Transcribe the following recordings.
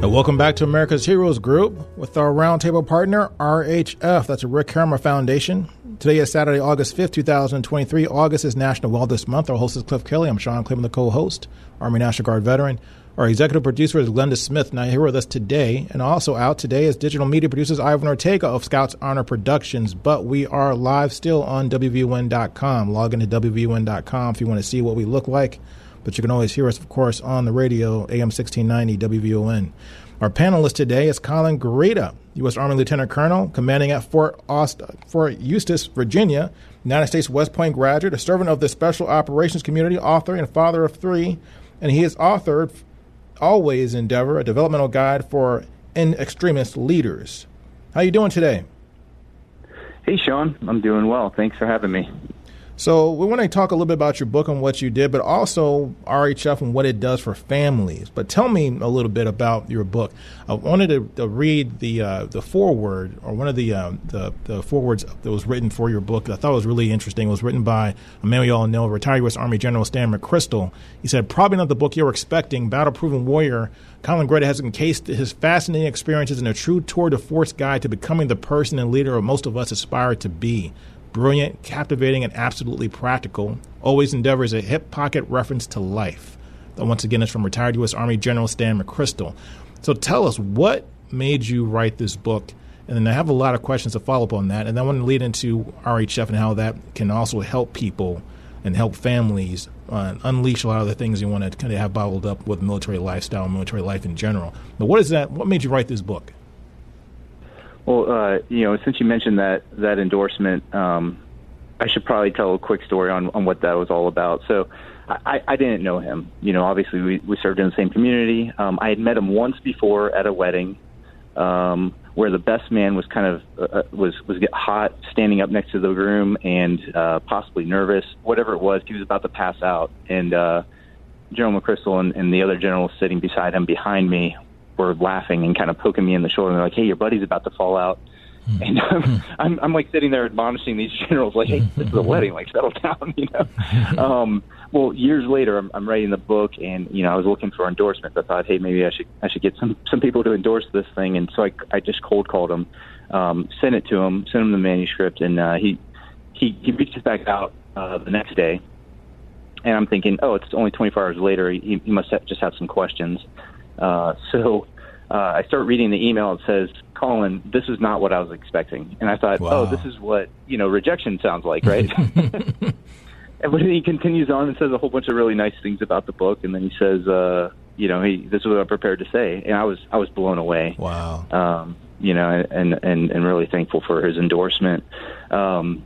Welcome back to America's Heroes Group with our roundtable partner, RHF. That's a Rick Herrmann Foundation. Today is Saturday, August 5th, 2023. August is National Wellness Month. Our host is Cliff Kelley. I'm Sean Claiborne, the co host, Army National Guard veteran. Our executive producer is Glenda Smith, now here with us today. And also out today is digital media producers Ivan Ortega of Scouts Honor Productions. But we are live still on WVON.com. Log into WVON.com if you want to see what we look like. But you can always hear us, of course, on the radio, AM 1690 WVON. Our panelist today is Colin Greata, U.S. Army Lieutenant Colonel, commanding at Fort, Aust- Fort Eustis, Virginia, United States West Point graduate, a servant of the Special Operations Community, author and father of three, and he has authored Always Endeavor, a developmental guide for in extremis leaders. How you doing today? Hey, Sean. I'm doing well. Thanks for having me. So we want to talk a little bit about your book and what you did, but also RHF and what it does for families. But tell me a little bit about your book. I wanted to, to read the uh, the foreword or one of the, uh, the the forewords that was written for your book. I thought was really interesting. It was written by a man we all know, retired U.S. Army General Stan McChrystal. He said, "Probably not the book you were expecting. Battle-proven warrior." Colin Greata has encased his fascinating experiences in a true tour de force guide to becoming the person and leader of most of us aspire to be. Brilliant, captivating, and absolutely practical. Always Endeavor is a hip pocket reference to life. That once again, is from retired U.S. Army General Stan McChrystal. So tell us, what made you write this book? And then I have a lot of questions to follow up on that. And then I want to lead into RHF and how that can also help people and help families uh, unleash a lot of the things you want to kind of have bottled up with military lifestyle and military life in general. But what is that? What made you write this book? Well, uh, you know, since you mentioned that that endorsement, um, I should probably tell a quick story on on what that was all about. So. I, I didn't know him. You know, obviously we, we served in the same community. Um, I had met him once before at a wedding, um, where the best man was kind of uh, uh was was get hot, standing up next to the groom and uh, possibly nervous, whatever it was. He was about to pass out, and uh, General McChrystal and, and the other generals sitting beside him behind me were laughing and kind of poking me in the shoulder. And they're like, "Hey, your buddy's about to fall out." Mm-hmm. And I'm, I'm, I'm like sitting there admonishing these generals, like, "Hey, this is a wedding. Like, settle down," you know. um, well, years later, I'm, I'm writing the book, and you know, I was looking for endorsements. I thought, hey, maybe I should I should get some some people to endorse this thing, and so I I just cold called him, um, sent it to him, sent him the manuscript, and uh, he he he reaches back out uh, the next day, and I'm thinking, oh, it's only 24 hours later. He, he must have just have some questions. Uh, so uh, I start reading the email. It says, "Colin, this is not what I was expecting." And I thought, wow. "Oh, this is what you know rejection sounds like, right?" and but he continues on and says a whole bunch of really nice things about the book, and then he says, uh, "You know, he this is what I'm prepared to say," and I was I was blown away. Wow. Um, you know, and and and really thankful for his endorsement. Um,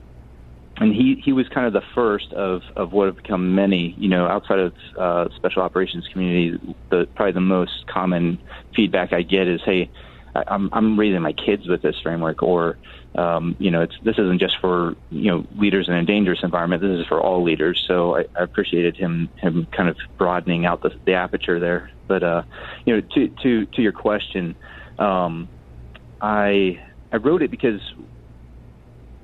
and he he was kind of the first of of what have become many you know outside of uh, special operations community the probably the most common feedback I get is hey I, I'm I'm raising my kids with this framework or um, you know it's this isn't just for you know leaders in a dangerous environment. This is for all leaders. So I, I appreciated him him kind of broadening out the, the aperture there. But uh, you know to to to your question um, I I wrote it because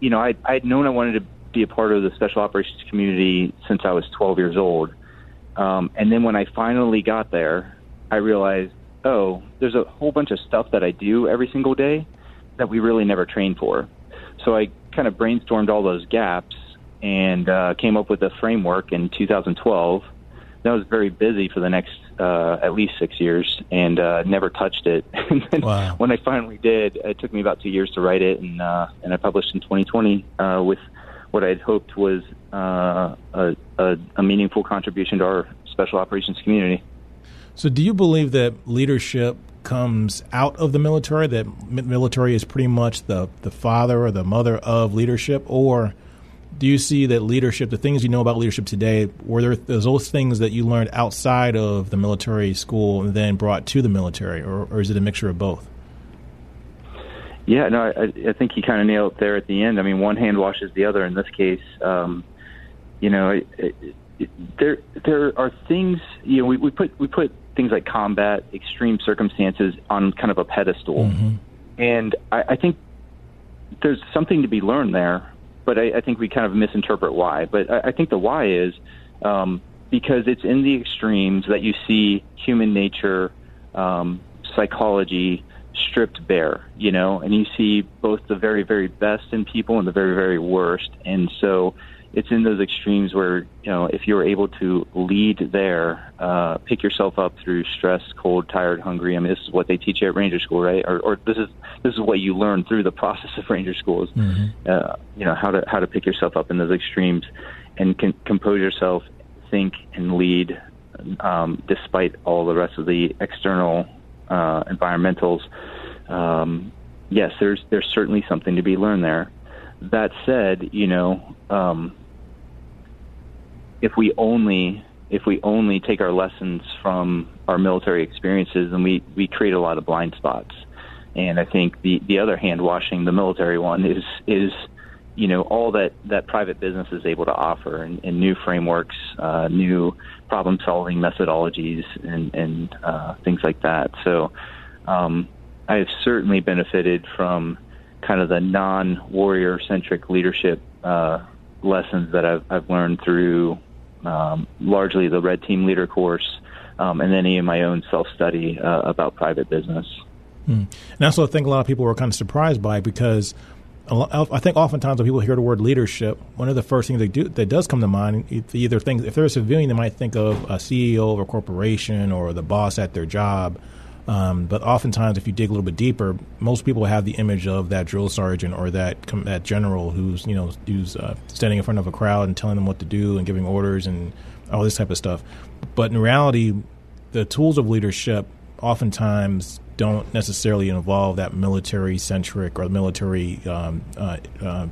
you know I I'd known I wanted to be a part of the special operations community since I was 12 years old. Um, and then when I finally got there, I realized, oh, there's a whole bunch of stuff that I do every single day that we really never train for. So I kind of brainstormed all those gaps and uh, came up with a framework in 2012. That was very busy for the next uh, at least six years and uh, never touched it. and then wow. when I finally did, it took me about two years to write it, and uh, and I published in 2020 uh, with what I had hoped was uh, a, a, a meaningful contribution to our special operations community. So, do you believe that leadership comes out of the military? That military is pretty much the the father or the mother of leadership, or do you see that leadership, the things you know about leadership today, were there those things that you learned outside of the military school and then brought to the military, or, or is it a mixture of both? Yeah, no, I, I think you kind of nailed it there at the end. I mean, one hand washes the other in this case. Um, you know, it, it, there there are things. You know, we, we put we put things like combat, extreme circumstances on kind of a pedestal, mm-hmm. and I, I think there's something to be learned there but I, I think we kind of misinterpret why. But I, I think the why is um, because it's in the extremes that you see human nature, um, psychology stripped bare, you know, and you see both the very, very best in people and the very, very worst. And so it's in those extremes where you know if you're able to lead there, uh, pick yourself up through stress, cold, tired, hungry. I mean, this is what they teach you at Ranger School, right? Or, or this is this is what you learn through the process of Ranger Schools. Mm-hmm. Uh, you know how to how to pick yourself up in those extremes, and can compose yourself, think, and lead, um, despite all the rest of the external uh, environmentals. Um, yes, there's there's certainly something to be learned there. That said, you know, um, if we only if we only take our lessons from our military experiences, then we we create a lot of blind spots. And I think the the other hand washing the military one is is you know all that that private business is able to offer and, and new frameworks, uh, new problem solving methodologies, and and uh, things like that. So um, I have certainly benefited from kind of the non-warrior centric leadership uh, lessons that I've, I've learned through um, largely the Red Team Leader course, um, and then of my own self-study uh, about private business. Mm. And also, I think a lot of people were kind of surprised by because I think oftentimes when people hear the word leadership, one of the first things they do that does come to mind either things if they're a civilian, they might think of a CEO of a corporation or the boss at their job. Um, but oftentimes, if you dig a little bit deeper, most people have the image of that drill sergeant or that that general who's you know who's uh, standing in front of a crowd and telling them what to do and giving orders and all this type of stuff. But in reality, the tools of leadership oftentimes don't necessarily involve that military centric or military um, uh, uh,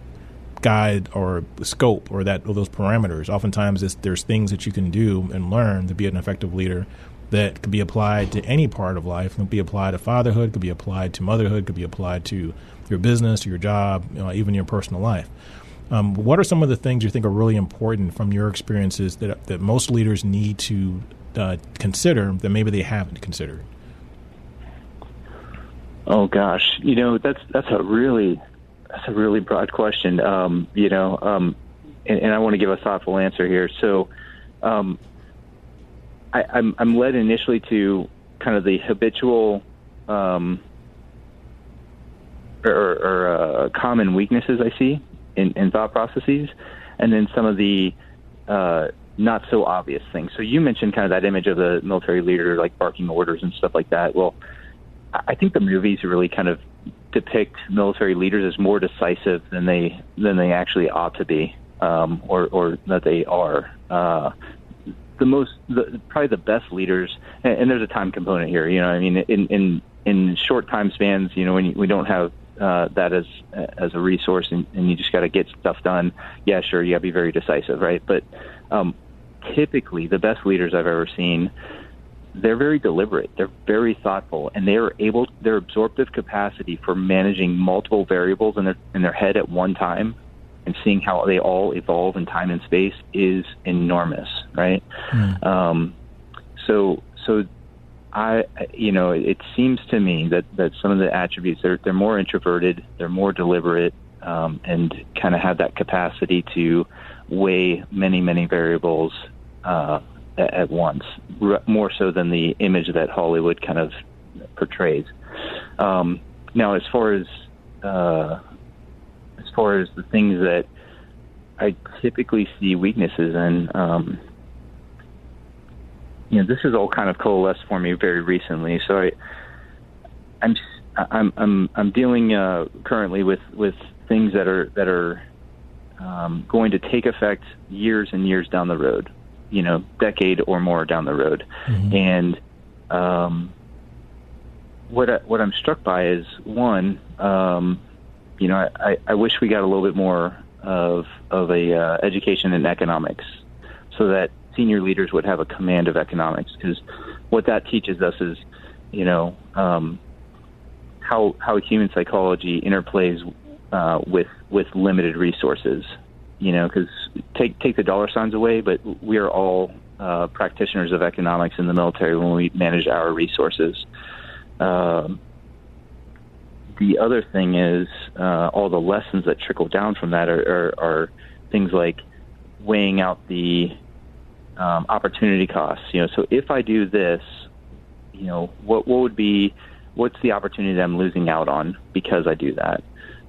guide or scope or that or those parameters. Oftentimes, there's things that you can do and learn to be an effective leader that could be applied to any part of life. It could be applied to fatherhood, could be applied to motherhood, could be applied to your business, your job, you know, even your personal life. Um, what are some of the things you think are really important from your experiences that that most leaders need to uh, consider that maybe they haven't considered? Oh gosh, you know that's that's a really that's a really broad question. Um, you know, um, and, and, I want to give a thoughtful answer here. So, um, I, am I'm, I'm led initially to kind of the habitual um, or, or uh, common weaknesses I see in, in, thought processes, and then some of the uh, not so obvious things. So you mentioned kind of that image of the military leader like barking orders and stuff like that. Well, I think the movies really kind of depict military leaders as more decisive than they than they actually ought to be, um, or or that they are. Uh, the most, the, probably the best leaders, and, and there's a time component here. You know, I mean, in in in short time spans, you know, when you, we don't have uh, that as as a resource, and, and you just got to get stuff done. Yeah, sure, you got to be very decisive, right? But um, typically, the best leaders I've ever seen, they're very deliberate, they're very thoughtful, and they are able. Their absorptive capacity for managing multiple variables in their in their head at one time and seeing how they all evolve in time and space is enormous, right? Mm. Um, so, so I, you know, it seems to me that that some of the attributes they're they're more introverted, they're more deliberate, um, and kind of have that capacity to weigh many many variables uh, at, once, more so than the image that Hollywood kind of portrays. Um, now, as far as uh, far as the things that I typically see weaknesses in, um, you know, this has all kind of coalesced for me very recently. So I, I'm, I'm, I'm, I'm dealing uh, currently with with things that are that are um, going to take effect years and years down the road, you know, decade or more down the road, mm-hmm. and um, what I, what I'm struck by is one, um, you know, I, I wish we got a little bit more of of a uh, education in economics, so that senior leaders would have a command of economics. Because what that teaches us is, you know, um, how how human psychology interplays uh, with with limited resources. You know, because take take the dollar signs away, but we are all uh, practitioners of economics in the military when we manage our resources. Um, the other thing is uh, all the lessons that trickle down from that are, are, are things like weighing out the um, opportunity costs. You know, so if I do this, you know, what what would be what's the opportunity that I'm losing out on because I do that?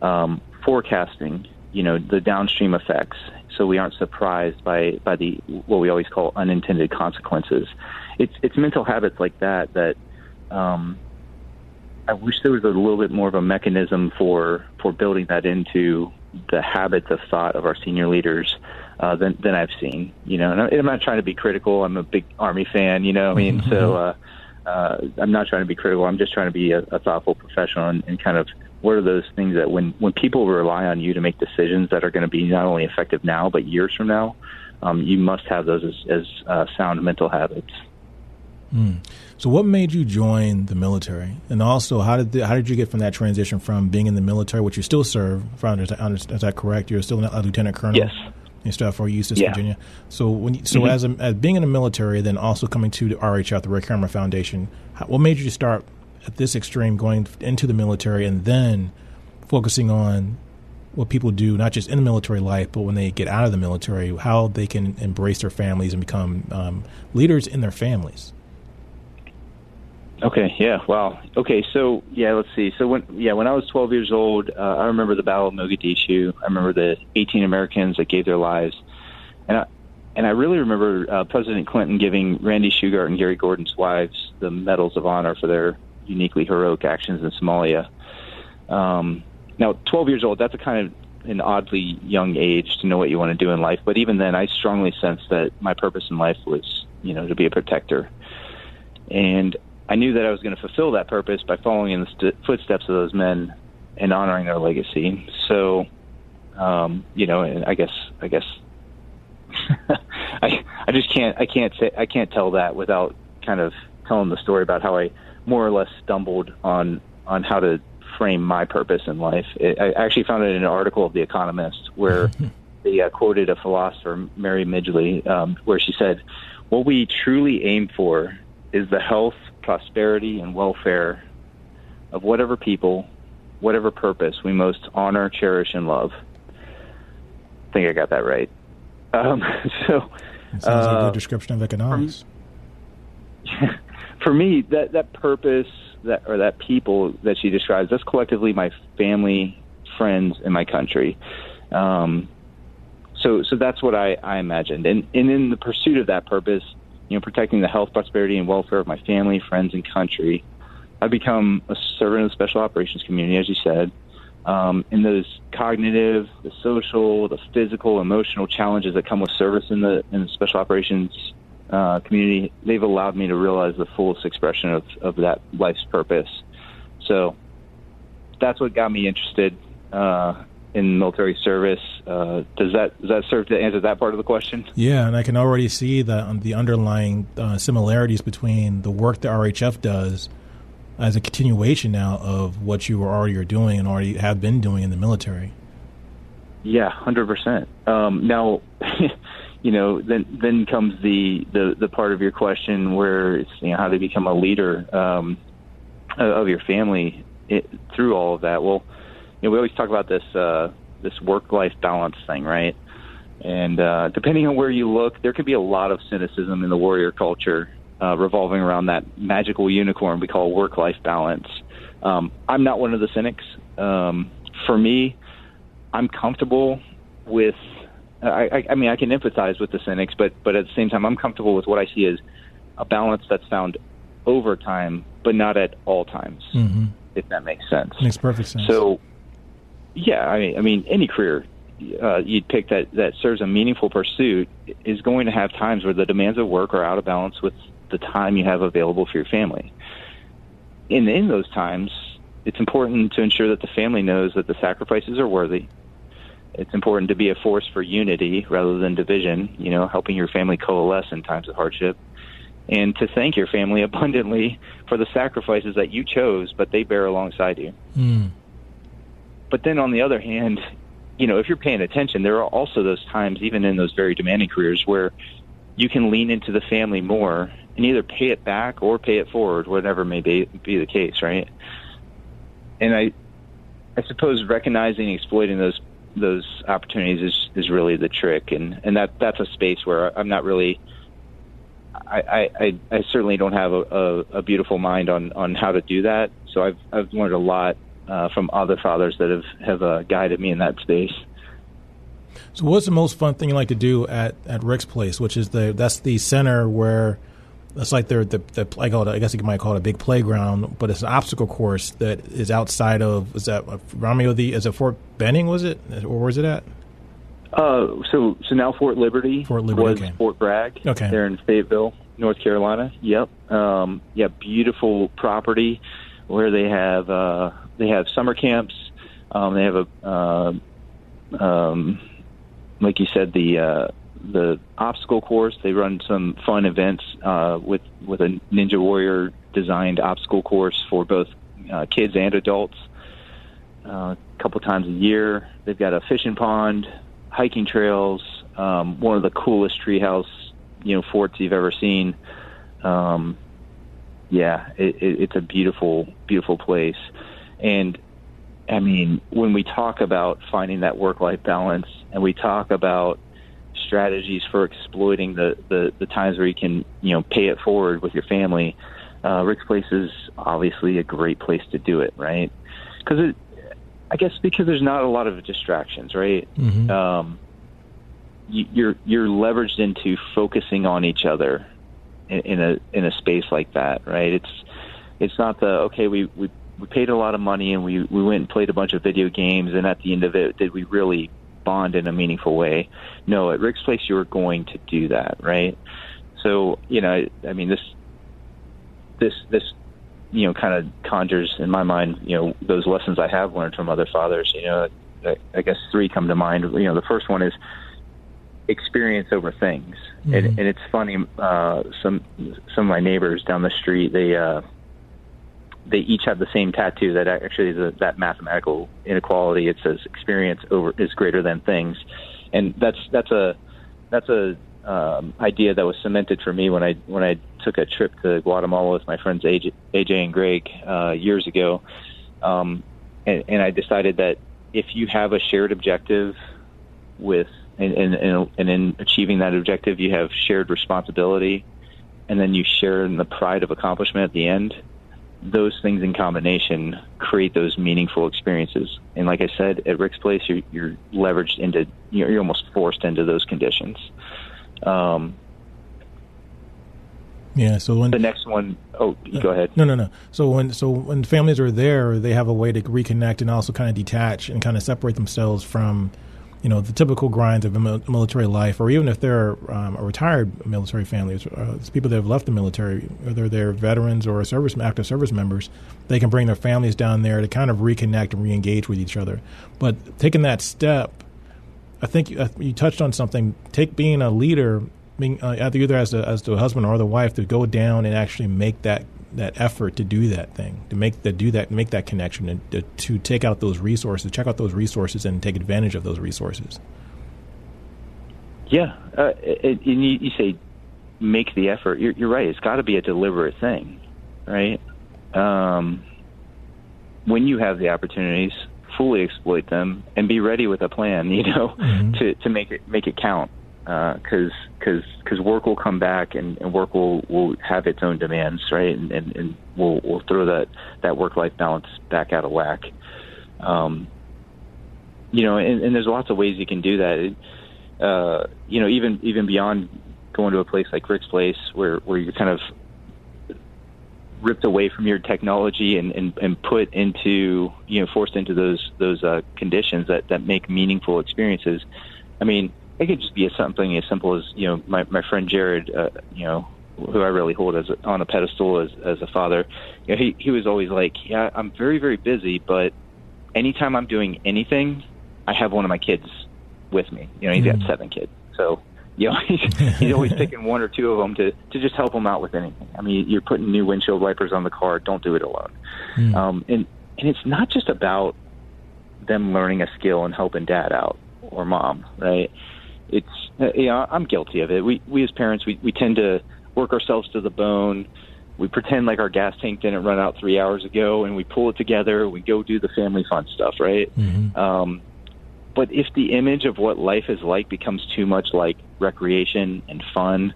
Um, forecasting, you know, the downstream effects, so we aren't surprised by by the what we always call unintended consequences. It's it's mental habits like that that um, I wish there was a little bit more of a mechanism for for building that into the habits of thought of our senior leaders uh, than than I've seen. You know, and I'm not trying to be critical. I'm a big Army fan. You know, I mean, mm-hmm. so uh, uh, I'm not trying to be critical. I'm just trying to be a, a thoughtful professional and, and kind of what are those things that when when people rely on you to make decisions that are going to be not only effective now but years from now, um, you must have those as, as uh, sound mental habits. Mm. So, what made you join the military, and also how did the, how did you get from that transition from being in the military, which you still serve? Founder, is that correct? You're still a lieutenant colonel. Yes. In Fort Eustis, yeah. Virginia. So, when you, so mm-hmm. as, a, as being in the military, then also coming to the RHF, the Ray Cameron Foundation, how, what made you start at this extreme, going into the military, and then focusing on what people do, not just in the military life, but when they get out of the military, how they can embrace their families and become um, leaders in their families. Okay, yeah, wow. Okay, so yeah, let's see. So when yeah, when I was 12 years old, uh, I remember the Battle of Mogadishu. I remember the 18 Americans that gave their lives, and I, and I really remember uh, President Clinton giving Randy Shughart and Gary Gordon's wives the medals of honor for their uniquely heroic actions in Somalia. Um, now, 12 years old, that's a kind of an oddly young age to know what you want to do in life. But even then, I strongly sensed that my purpose in life was, you know, to be a protector. And I knew that I was going to fulfill that purpose by following in the st- footsteps of those men and honoring their legacy. So, um, you know, and I guess, I guess, I, I just can't, I can't say, I can't tell that without kind of telling the story about how I more or less stumbled on on how to frame my purpose in life. It, I actually found it in an article of The Economist where they uh, quoted a philosopher, Mary Midgley, um, where she said, "What we truly aim for is the health, prosperity, and welfare of whatever people, whatever purpose we most honor, cherish, and love. I think I got that right. Um, so, it sounds uh, like a good description of economics. For, for me, that that purpose that or that people that she describes, that's collectively my family, friends, and my country. Um, so, so that's what I, I imagined, and and in the pursuit of that purpose, you know, protecting the health, prosperity, and welfare of my family, friends, and country. I've become a servant of the special operations community, as you said. Um, and those cognitive, the social, the physical, emotional challenges that come with service in the in the special operations uh, community, they've allowed me to realize the fullest expression of, of that life's purpose. So that's what got me interested uh, in military service. Uh, does that does that serve to answer that part of the question? Yeah, and I can already see the um, the underlying uh, similarities between the work the RHF does as a continuation now of what you were already are doing and already have been doing in the military. Yeah, hundred um, percent. Now, you know, then then comes the, the the part of your question where it's you know how to become a leader um, of your family it, through all of that. Well you know, we always talk about this uh, this work life balance thing, right? And uh, depending on where you look, there can be a lot of cynicism in the warrior culture uh, revolving around that magical unicorn we call work life balance. Um, I'm not one of the cynics. Um, for me, I'm comfortable with. I, I, mean, I can empathize with the cynics, but but at the same time, I'm comfortable with what I see as a balance that's found over time, but not at all times. Mm-hmm. If that makes sense. Makes perfect sense. So yeah, I mean, I mean, any career uh, you'd pick that that serves a meaningful pursuit is going to have times where the demands of work are out of balance with the time you have available for your family. In in those times, it's important to ensure that the family knows that the sacrifices are worthy, it's important to be a force for unity rather than division. You know, helping your family coalesce in times of hardship, and to thank your family abundantly for the sacrifices that you chose, but they bear alongside you. Mm. But then on the other hand, you know, if you're paying attention, there are also those times, even in those very demanding careers, where you can lean into the family more and either pay it back or pay it forward, whatever may be, be the case, right? And I, I suppose recognizing, exploiting those those opportunities is is really the trick, and and that that's a space where I'm not really. I, I, I certainly don't have a, a, a beautiful mind on, on how to do that. So I've I've learned a lot uh, from other fathers that have have uh, guided me in that space. So, what's the most fun thing you like to do at, at Rick's Place, which is the that's the center where it's like they're the, the I call it I guess you might call it a big playground, but it's an obstacle course that is outside of is that Romeo the is it Fort Benning was it or where's it at? Uh, so so now Fort Liberty, Fort Liberty was okay. Fort Bragg. Okay, there in Fayetteville, North Carolina. Yep. Um, yeah, beautiful property where they have uh, they have summer camps. Um, they have a uh, um, like you said the uh, the obstacle course. They run some fun events uh, with with a Ninja Warrior designed obstacle course for both uh, kids and adults. Uh, a couple times a year, they've got a fishing pond, hiking trails, um, one of the coolest treehouse you know forts you've ever seen. Um, yeah, it, it, it's a beautiful, beautiful place, and I mean, when we talk about finding that work-life balance, and we talk about strategies for exploiting the, the, the times where you can, you know, pay it forward with your family, uh, Rick's Place is obviously a great place to do it, right? Because it, I guess because there's not a lot of distractions, right? Mm-hmm. Um, you, you're you're leveraged into focusing on each other in, in a in a space like that, right? It's it's not the okay we we we paid a lot of money and we we went and played a bunch of video games and at the end of it did we really bond in a meaningful way. No, at Rick's Place, you were going to do that, right? So, you know, I mean, this, this, this, you know, kind of conjures in my mind, you know, those lessons I have learned from other fathers. You know, I, I guess three come to mind. You know, the first one is experience over things, mm-hmm. and, and it's funny. Uh, some some of my neighbors down the street, they uh, they each have the same tattoo that actually is a, that mathematical inequality. It says experience over is greater than things, and that's that's a that's a um, idea that was cemented for me when I when I took a trip to Guatemala with my friends AJ, AJ and Greg uh, years ago, um, and, and I decided that if you have a shared objective with and, and, and in achieving that objective you have shared responsibility, and then you share in the pride of accomplishment at the end those things in combination create those meaningful experiences. And like I said, at Rick's Place, you're, you're leveraged into, you're, you're, almost forced into those conditions. Um, yeah. So when the next one, oh, go ahead. No, no, no. So when so when families are there, they have a way to reconnect and also kind of detach and kind of separate themselves from you know the typical grinds of military life, or even if they're um, a retired military family, uh, people that have left the military, whether they're veterans or service active service members, they can bring their families down there to kind of reconnect and reengage with each other. But taking that step, I think you, uh, you touched on something. Take being a leader, being uh, either as a, as the husband or the wife, to go down and actually make that that effort to do that thing, to make the do that, make that connection, and to, to take out those resources, check out those resources, and take advantage of those resources. Yeah, uh, it, you, you say make the effort. You're, you're right. It's got to be a deliberate thing, right? Um, when you have the opportunities, fully exploit them and be ready with a plan. You know, mm-hmm. to to make it make it count because uh, because because work will come back and, and work will will have its own demands, right? And and, and we'll we'll throw that that work life balance back out of whack. Um, you know, and, and there's lots of ways you can do that. Uh, you know, even even beyond going to a place like Rick's Place, where where you're kind of ripped away from your technology and, and, and put into you know forced into those those uh, conditions that that make meaningful experiences. I mean, it could just be something as simple as you know my my friend Jared, uh, you know, who I really hold as a, on a pedestal as as a father. You know, he he was always like, yeah, I'm very very busy, but anytime I'm doing anything, I have one of my kids with me. You know, he's mm. got seven kids, so you know he's, he's always picking one or two of them to to just help him out with anything. I mean, you're putting new windshield wipers on the car. Don't do it alone. Mm. Um, and and it's not just about them learning a skill and helping dad out or mom, right? It's you know I'm guilty of it. We we as parents we we tend to work ourselves to the bone. We pretend like our gas tank didn't run out three hours ago, and we pull it together. We go do the family fun stuff, right? Mm-hmm. Um, but if the image of what life is like becomes too much like recreation and fun,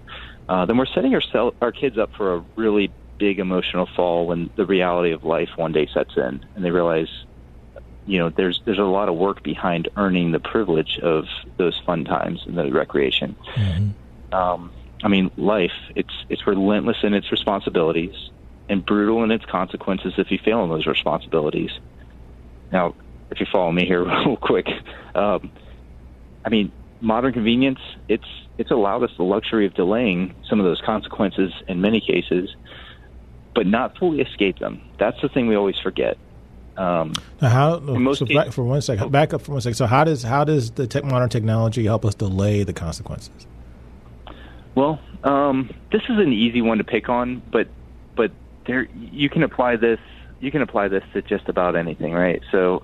uh, then we're setting our, our kids up for a really big emotional fall when the reality of life one day sets in, and they realize, you know, there's there's a lot of work behind earning the privilege of those fun times and the recreation. Mm-hmm. Um, I mean, life it's it's relentless in its responsibilities and brutal in its consequences if you fail in those responsibilities. Now, if you follow me here real quick, um, I mean, modern convenience it's it's allowed us the luxury of delaying some of those consequences in many cases, but not fully escape them. That's the thing we always forget. Um, how? So cases, back for one second, back up for one second. So how does how does the tech, modern technology help us delay the consequences? Well, um, this is an easy one to pick on, but but there you can apply this you can apply this to just about anything, right? So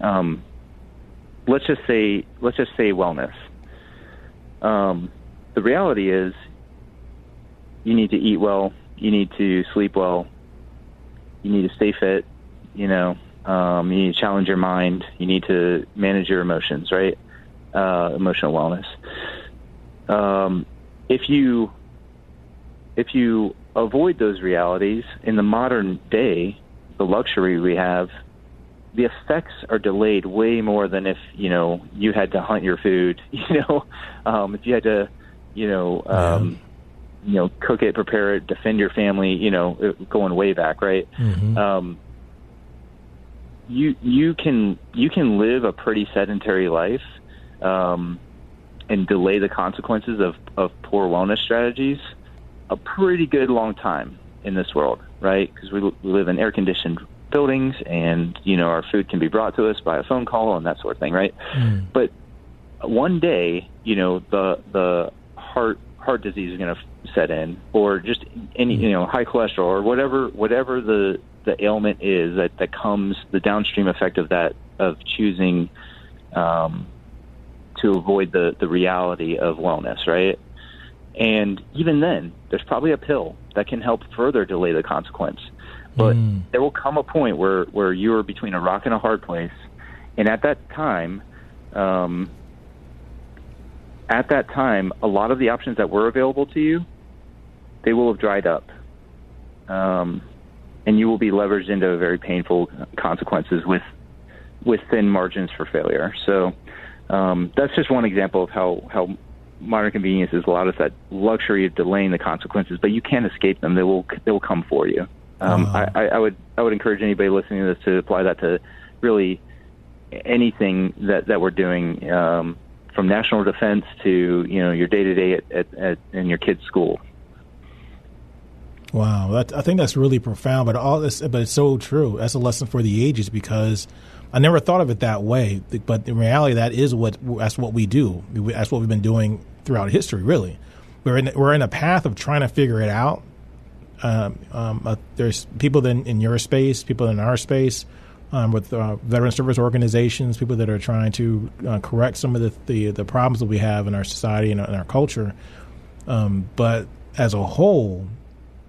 um, let's just say let's just say wellness. Um, the reality is, you need to eat well, you need to sleep well, you need to stay fit. You know, um, you need to challenge your mind. You need to manage your emotions, right? Uh, emotional wellness. Um, if you if you avoid those realities in the modern day, the luxury we have the effects are delayed way more than if you know you had to hunt your food. You know, um, if you had to, you know, um, you know, cook it, prepare it, defend your family. You know, going way back, right? Mm-hmm. Um, you you can you can live a pretty sedentary life um, and delay the consequences of of poor wellness strategies a pretty good long time in this world, right? Because we, we live in air conditioned buildings and you know our food can be brought to us by a phone call and that sort of thing right mm. but one day you know the the heart heart disease is going to set in or just any you know high cholesterol or whatever whatever the the ailment is that that comes the downstream effect of that of choosing um, to avoid the the reality of wellness right? And even then there's probably a pill that can help further delay the consequence. But mm. there will come a point where where you are between a rock and a hard place, and at that time, um, at that time, a lot of the options that were available to you, they will have dried up, um, and you will be leveraged into very painful consequences with with thin margins for failure. So um, that's just one example of how how modern convenience has allowed us that luxury of delaying the consequences, but you can't escape them. They will they will come for you. Um, uh-huh. I, I would I would encourage anybody listening to this to apply that to really anything that that we're doing, um, from national defense to you know your day to day at in your kid's school. Wow, that, I think that's really profound, but all this, but it's so true. That's a lesson for the ages because I never thought of it that way. But in reality, that is what that's what we do. That's what we've been doing throughout history. Really, we're in we're in a path of trying to figure it out um, um, uh, there's people in, in your space, people in our space, um, with uh, veteran service organizations, people that are trying to uh, correct some of the, the, the problems that we have in our society and in our culture. Um, but as a whole,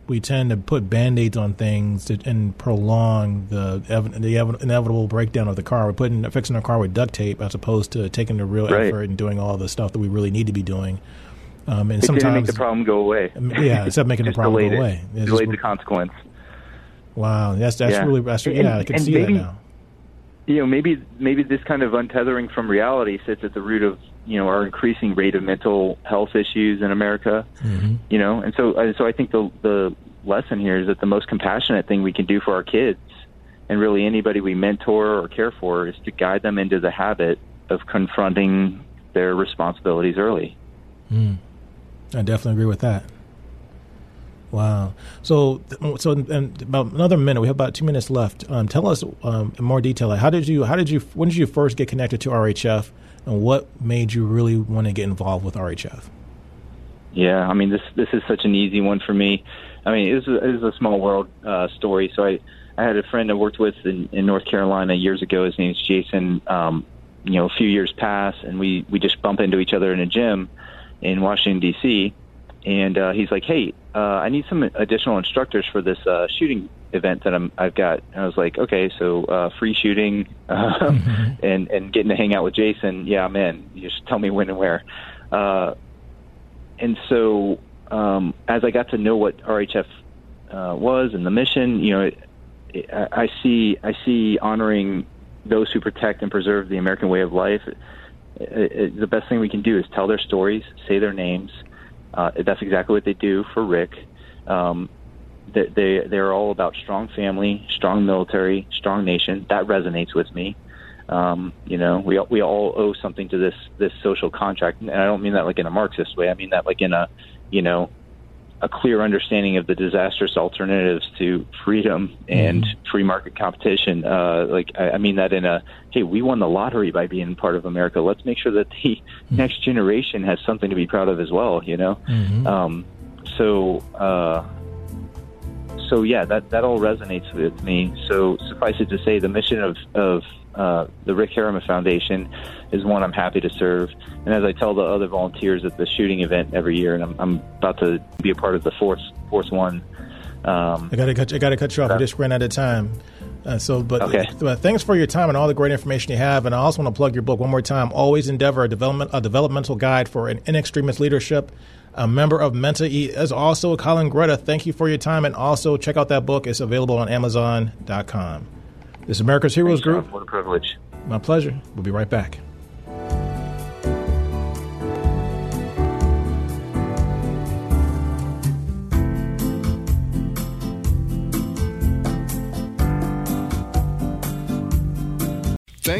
we tend to put band-aids on things to, and prolong the ev- the ev- inevitable breakdown of the car. We're putting fixing our car with duct tape as opposed to taking the real right. effort and doing all the stuff that we really need to be doing um, and it sometimes make the problem go away. Yeah, instead of making the problem go away, it delayed the consequence. Wow, that's that's yeah. really that's, and, yeah, I can see maybe, that now. You know, maybe maybe this kind of untethering from reality sits at the root of you know our increasing rate of mental health issues in America. Mm-hmm. You know, and so uh, so I think the the lesson here is that the most compassionate thing we can do for our kids, and really anybody we mentor or care for, is to guide them into the habit of confronting their responsibilities early. Mm. I definitely agree with that. Wow. So, so in about another minute, we have about two minutes left. Um, tell us um, in more detail. Like how did you? How did you? When did you first get connected to RHF, and what made you really want to get involved with RHF? Yeah, I mean this this is such an easy one for me. I mean it was a, it was a small world uh, story. So I I had a friend I worked with in, in North Carolina years ago. His name's Jason. Um, you know, a few years pass, and we we just bump into each other in a gym in Washington D.C. And uh, he's like, "Hey, uh, I need some additional instructors for this uh, shooting event that I'm I've got." And I was like, "Okay, so uh, free shooting uh, mm-hmm. and and getting to hang out with Jason. Yeah, I'm in. You just tell me when and where." Uh, and so um, as I got to know what RHF uh, was and the mission, you know, it, it, I see I see honoring those who protect and preserve the American way of life. It, the best thing we can do is tell their stories, say their names. Uh, that's exactly what they do for Rick. Um, they, they they're all about strong family, strong military, strong nation. That resonates with me. Um, you know, we we all owe something to this this social contract, and I don't mean that like in a Marxist way. I mean that like in a, you know, a clear understanding of the disastrous alternatives to freedom and mm-hmm. free market competition. Uh, like I, I mean that in a hey, we won the lottery by being part of America. Let's make sure that the mm-hmm. next generation has something to be proud of as well. You know, mm-hmm. um, so. Uh, so yeah, that that all resonates with me. So suffice it to say, the mission of of uh, the Rick Harriman Foundation is one I'm happy to serve. And as I tell the other volunteers at the shooting event every year, and I'm, I'm about to be a part of the fourth fourth one. Um, I got to cut. I got to cut you off. Uh, we just ran out of time. Uh, so, but, okay. but thanks for your time and all the great information you have. And I also want to plug your book one more time. Always endeavor a development a developmental guide for an in extremis leadership. A member of Menta E is also Colin Greata. Thank you for your time, and also check out that book. It's available on Amazon.com. This is America's Heroes Thanks, Group. What a privilege. My pleasure. We'll be right back.